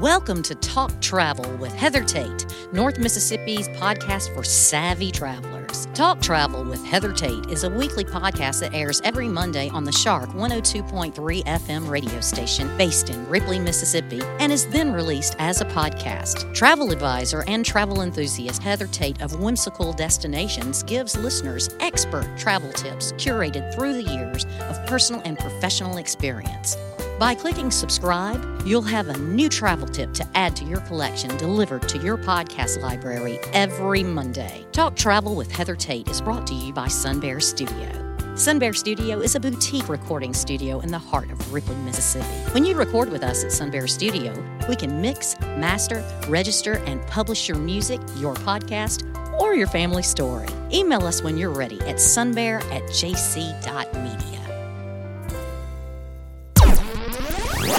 Welcome to Talk Travel with Heather Tate, North Mississippi's podcast for savvy travelers. Talk Travel with Heather Tate is a weekly podcast that airs every Monday on the Shark 102.3 FM radio station based in Ripley, Mississippi, and is then released as a podcast. Travel advisor and travel enthusiast Heather Tate of Whimsical Destinations gives listeners expert travel tips curated through the years of personal and professional experience. By clicking subscribe, you'll have a new travel tip to add to your collection delivered to your podcast library every Monday. Talk Travel with Heather Tate is brought to you by Sunbear Studio. Sunbear Studio is a boutique recording studio in the heart of Ripley, Mississippi. When you record with us at Sunbear Studio, we can mix, master, register, and publish your music, your podcast, or your family story. Email us when you're ready at sunbear at jc.media.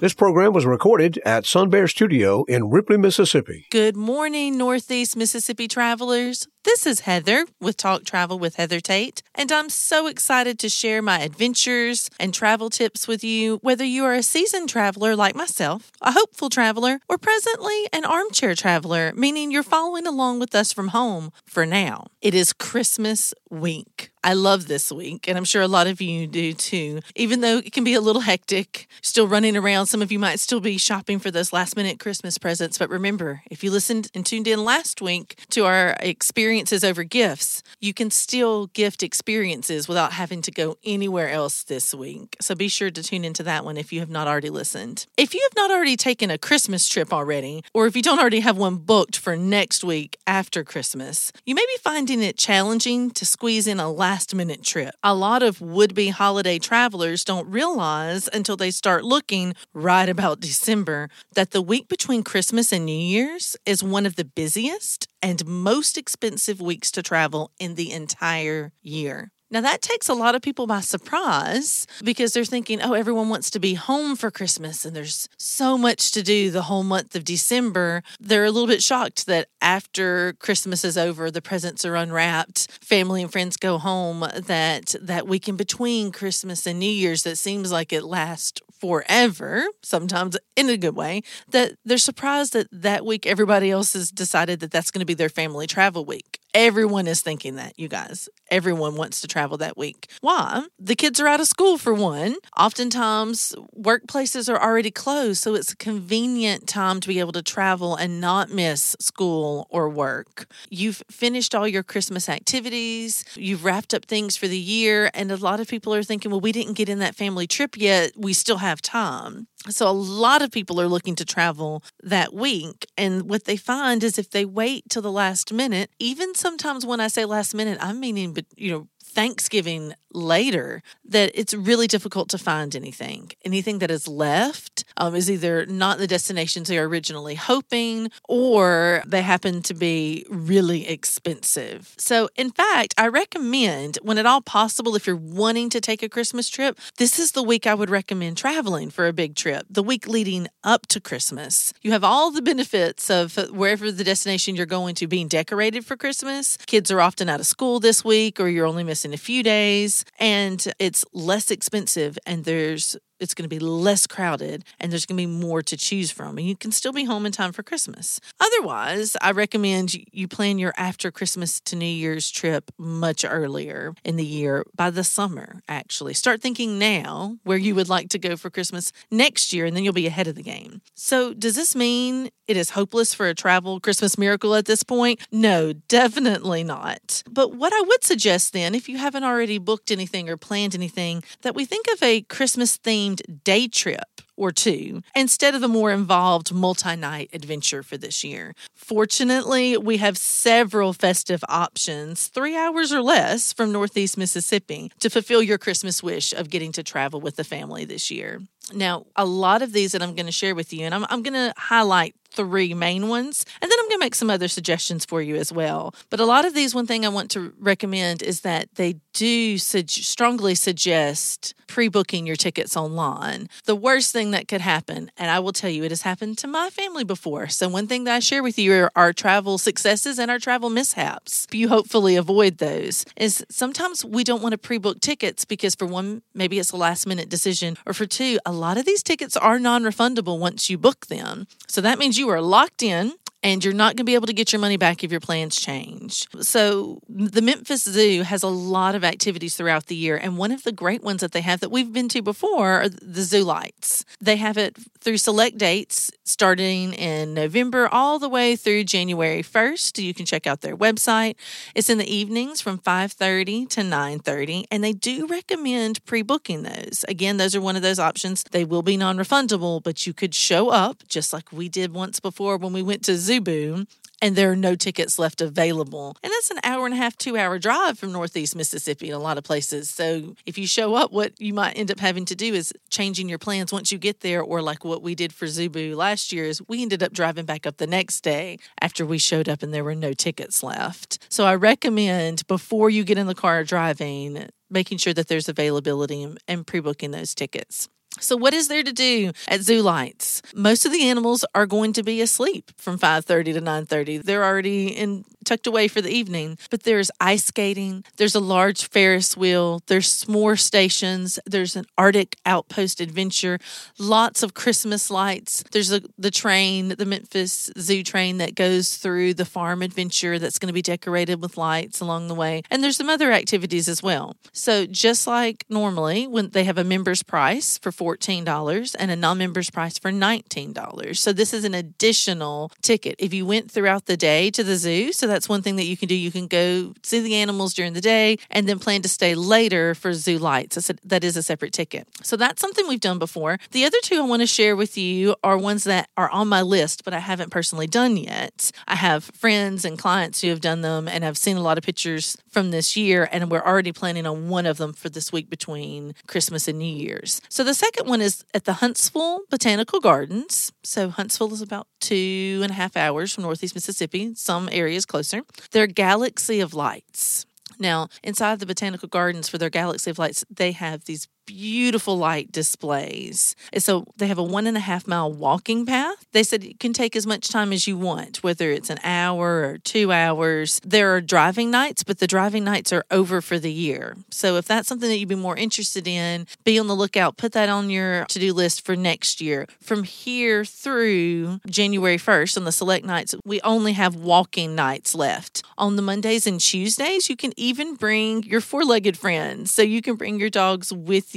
This program was recorded at Sun Bear Studio in Ripley, Mississippi. Good morning, Northeast Mississippi travelers. This is Heather with Talk Travel with Heather Tate, and I'm so excited to share my adventures and travel tips with you, whether you are a seasoned traveler like myself, a hopeful traveler, or presently an armchair traveler, meaning you're following along with us from home for now. It is Christmas week. I love this week, and I'm sure a lot of you do too. Even though it can be a little hectic, still running around, some of you might still be shopping for those last minute Christmas presents. But remember, if you listened and tuned in last week to our experiences over gifts, you can still gift experiences without having to go anywhere else this week. So be sure to tune into that one if you have not already listened. If you have not already taken a Christmas trip already, or if you don't already have one booked for next week after Christmas, you may be finding it challenging to squeeze in a last last minute trip. A lot of would be holiday travelers don't realize until they start looking right about December that the week between Christmas and New Year's is one of the busiest and most expensive weeks to travel in the entire year. Now, that takes a lot of people by surprise because they're thinking, oh, everyone wants to be home for Christmas and there's so much to do the whole month of December. They're a little bit shocked that after Christmas is over, the presents are unwrapped, family and friends go home, that that week in between Christmas and New Year's that seems like it lasts forever, sometimes in a good way, that they're surprised that that week everybody else has decided that that's going to be their family travel week. Everyone is thinking that, you guys. Everyone wants to travel that week. Why? The kids are out of school, for one. Oftentimes, workplaces are already closed, so it's a convenient time to be able to travel and not miss school or work. You've finished all your Christmas activities, you've wrapped up things for the year, and a lot of people are thinking, well, we didn't get in that family trip yet. We still have time. So, a lot of people are looking to travel that week. And what they find is if they wait till the last minute, even sometimes when I say last minute, I'm meaning, but you know, Thanksgiving later that it's really difficult to find anything. Anything that is left um, is either not the destinations they are originally hoping or they happen to be really expensive. So, in fact, I recommend when at all possible, if you're wanting to take a Christmas trip, this is the week I would recommend traveling for a big trip, the week leading up to Christmas. You have all the benefits of wherever the destination you're going to being decorated for Christmas. Kids are often out of school this week, or you're only missing a few days, and it's less expensive, and there's it's going to be less crowded and there's going to be more to choose from and you can still be home in time for christmas. Otherwise i recommend you plan your after christmas to new year's trip much earlier in the year by the summer actually. Start thinking now where you would like to go for christmas next year and then you'll be ahead of the game. So does this mean it is hopeless for a travel christmas miracle at this point? No definitely not. But what i would suggest then if you haven't already booked anything or planned anything that we think of a christmas theme themed day trip or two instead of the more involved multi night adventure for this year. Fortunately, we have several festive options, three hours or less from Northeast Mississippi, to fulfill your Christmas wish of getting to travel with the family this year. Now, a lot of these that I'm going to share with you, and I'm, I'm going to highlight three main ones. And then I'm going to make some other suggestions for you as well. But a lot of these, one thing I want to recommend is that they do su- strongly suggest pre booking your tickets online. The worst thing that could happen, and I will tell you, it has happened to my family before. So, one thing that I share with you are our travel successes and our travel mishaps. You hopefully avoid those. Is sometimes we don't want to pre book tickets because, for one, maybe it's a last minute decision, or for two, a lot of these tickets are non refundable once you book them. So, that means you are locked in and you're not going to be able to get your money back if your plans change. So, the Memphis Zoo has a lot of activities throughout the year, and one of the great ones that they have that we've been to before are the Zoo Lights. They have it through select dates starting in November all the way through January 1st. You can check out their website. It's in the evenings from 5:30 to 9:30, and they do recommend pre-booking those. Again, those are one of those options. They will be non-refundable, but you could show up just like we did once before when we went to Zoo Zoo Boo and there are no tickets left available. And that's an hour and a half, two hour drive from Northeast Mississippi in a lot of places. So if you show up, what you might end up having to do is changing your plans once you get there, or like what we did for Zoo Boo last year is we ended up driving back up the next day after we showed up and there were no tickets left. So I recommend before you get in the car driving, making sure that there's availability and pre booking those tickets. So what is there to do at Zoo Lights? Most of the animals are going to be asleep from 5:30 to 9:30. They're already in tucked away for the evening. But there's ice skating, there's a large Ferris wheel, there's s'more stations, there's an Arctic outpost adventure, lots of Christmas lights. There's a, the train, the Memphis Zoo train that goes through the farm adventure that's going to be decorated with lights along the way. And there's some other activities as well. So just like normally, when they have a member's price for $14 and a non-member's price for $19. So this is an additional ticket. If you went throughout the day to the zoo, so that's one thing that you can do. You can go see the animals during the day and then plan to stay later for zoo lights. That is a separate ticket. So that's something we've done before. The other two I want to share with you are ones that are on my list, but I haven't personally done yet. I have friends and clients who have done them, and I've seen a lot of pictures from this year, and we're already planning on one of them for this week between Christmas and New Year's. So the second one is at the Huntsville Botanical Gardens. So Huntsville is about two and a half hours from Northeast Mississippi, some areas closer. Their Galaxy of Lights. Now, inside the botanical gardens for their Galaxy of Lights, they have these beautiful light displays. So they have a one and a half mile walking path. They said it can take as much time as you want, whether it's an hour or two hours. There are driving nights, but the driving nights are over for the year. So if that's something that you'd be more interested in, be on the lookout. Put that on your to do list for next year. From here through January 1st on the select nights, we only have walking nights left. On the Mondays and Tuesdays, you can even bring your four legged friends. So you can bring your dogs with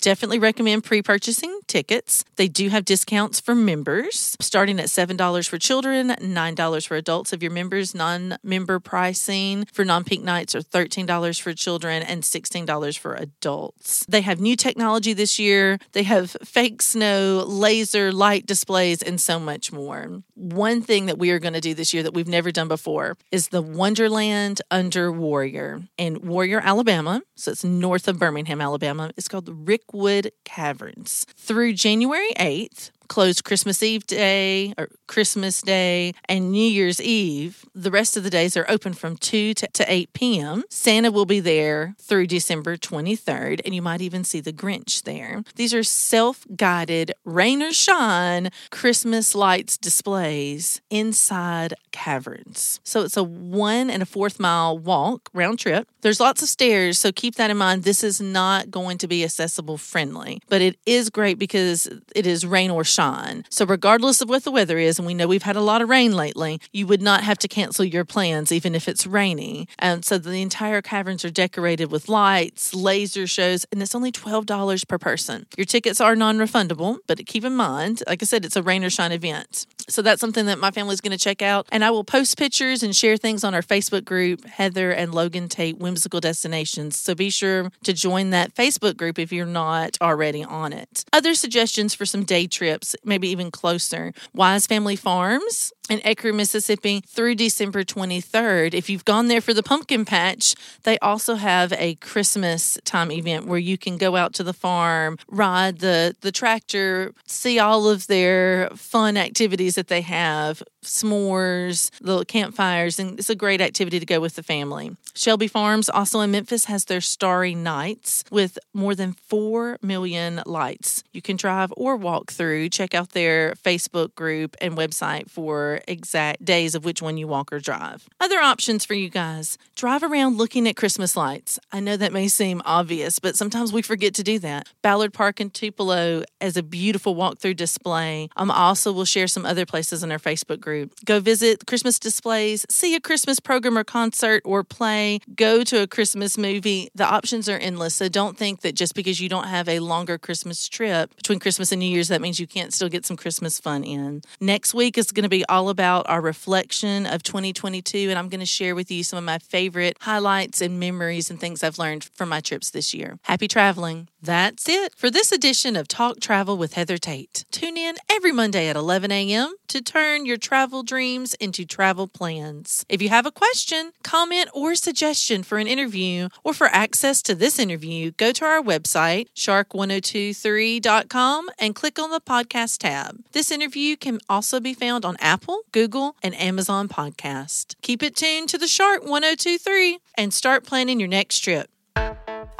Definitely recommend pre purchasing tickets. They do have discounts for members, starting at $7 for children, $9 for adults. If you're members, non member pricing for non peak nights are $13 for children and $16 for adults. They have new technology this year. They have fake snow, laser light displays, and so much more. One thing that we are going to do this year that we've never done before is the Wonderland Under Warrior in Warrior, Alabama. So it's north of Birmingham, Alabama. It's called the Rickwood Caverns. Through January 8th, closed Christmas Eve day or Christmas Day and New Year's Eve. The rest of the days are open from 2 to, to 8 p.m. Santa will be there through December 23rd, and you might even see the Grinch there. These are self guided rain or shine Christmas lights displays inside caverns. So it's a one and a fourth mile walk round trip. There's lots of stairs, so keep that in mind. This is not going to be accessible friendly, but it is great because it is rain or shine. So, regardless of what the weather is, and we know we've had a lot of rain lately, you would not have to cancel your plans even if it's rainy. And so, the entire caverns are decorated with lights, laser shows, and it's only $12 per person. Your tickets are non refundable, but keep in mind, like I said, it's a rain or shine event. So, that's something that my family's going to check out. And I will post pictures and share things on our Facebook group, Heather and Logan Tate Whimsical Destinations. So, be sure to join that Facebook group if you're not already on it. Other suggestions for some day trips maybe even closer. Wise Family Farms in Ecru, Mississippi through December 23rd. If you've gone there for the pumpkin patch, they also have a Christmas time event where you can go out to the farm, ride the, the tractor, see all of their fun activities that they have, s'mores, little campfires, and it's a great activity to go with the family. Shelby Farms, also in Memphis, has their Starry Nights with more than 4 million lights. You can drive or walk through. Check out their Facebook group and website for exact days of which one you walk or drive. Other options for you guys drive around looking at Christmas lights. I know that may seem obvious, but sometimes we forget to do that. Ballard Park in Tupelo as a beautiful walk-through display. Um, also, we'll share some other places in our Facebook group. Go visit Christmas displays, see a Christmas program or concert or play, go to a Christmas movie. The options are endless. So don't think that just because you don't have a longer Christmas trip between Christmas and New Year's, that means you can't still get some Christmas fun in. Next week is going to be all about our reflection of 2022, and I'm going to share with you some of my favorite highlights and memories and things I've learned from my trips this year. Happy traveling. That's it for this edition of Talk Travel with Heather Tate. Tune in every Monday at 11 a.m. to turn your travel dreams into travel plans. If you have a question, comment, or suggestion for an interview or for access to this interview, go to our website, shark1023.com, and click on the podcast tab. This interview can also be found on Apple, Google, and Amazon Podcast. Keep it tuned to the Shark 1023 and start planning your next trip.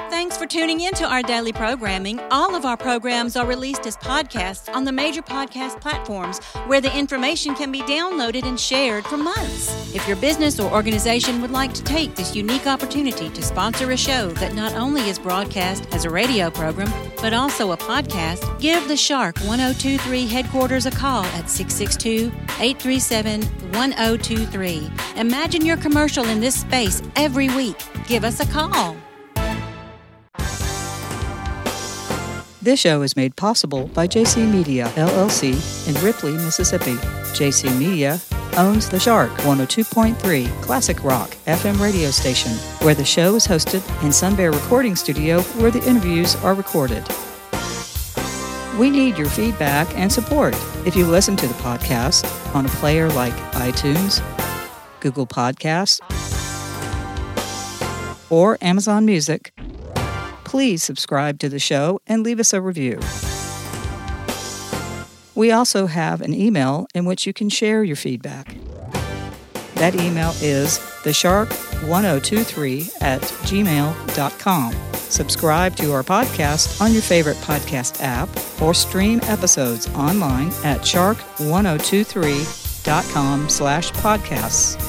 Thanks for tuning in to our daily programming. All of our programs are released as podcasts on the major podcast platforms where the information can be downloaded and shared for months. If your business or organization would like to take this unique opportunity to sponsor a show that not only is broadcast as a radio program, but also a podcast, give the Shark 1023 headquarters a call at 662 837 1023. Imagine your commercial in this space every week. Give us a call. This show is made possible by JC Media, LLC, in Ripley, Mississippi. JC Media owns the Shark 102.3 Classic Rock FM radio station, where the show is hosted, and Sun Bear Recording Studio, where the interviews are recorded. We need your feedback and support. If you listen to the podcast on a player like iTunes, Google Podcasts, or Amazon Music, please subscribe to the show and leave us a review. We also have an email in which you can share your feedback. That email is theshark1023 at gmail.com. Subscribe to our podcast on your favorite podcast app or stream episodes online at shark1023.com slash podcasts.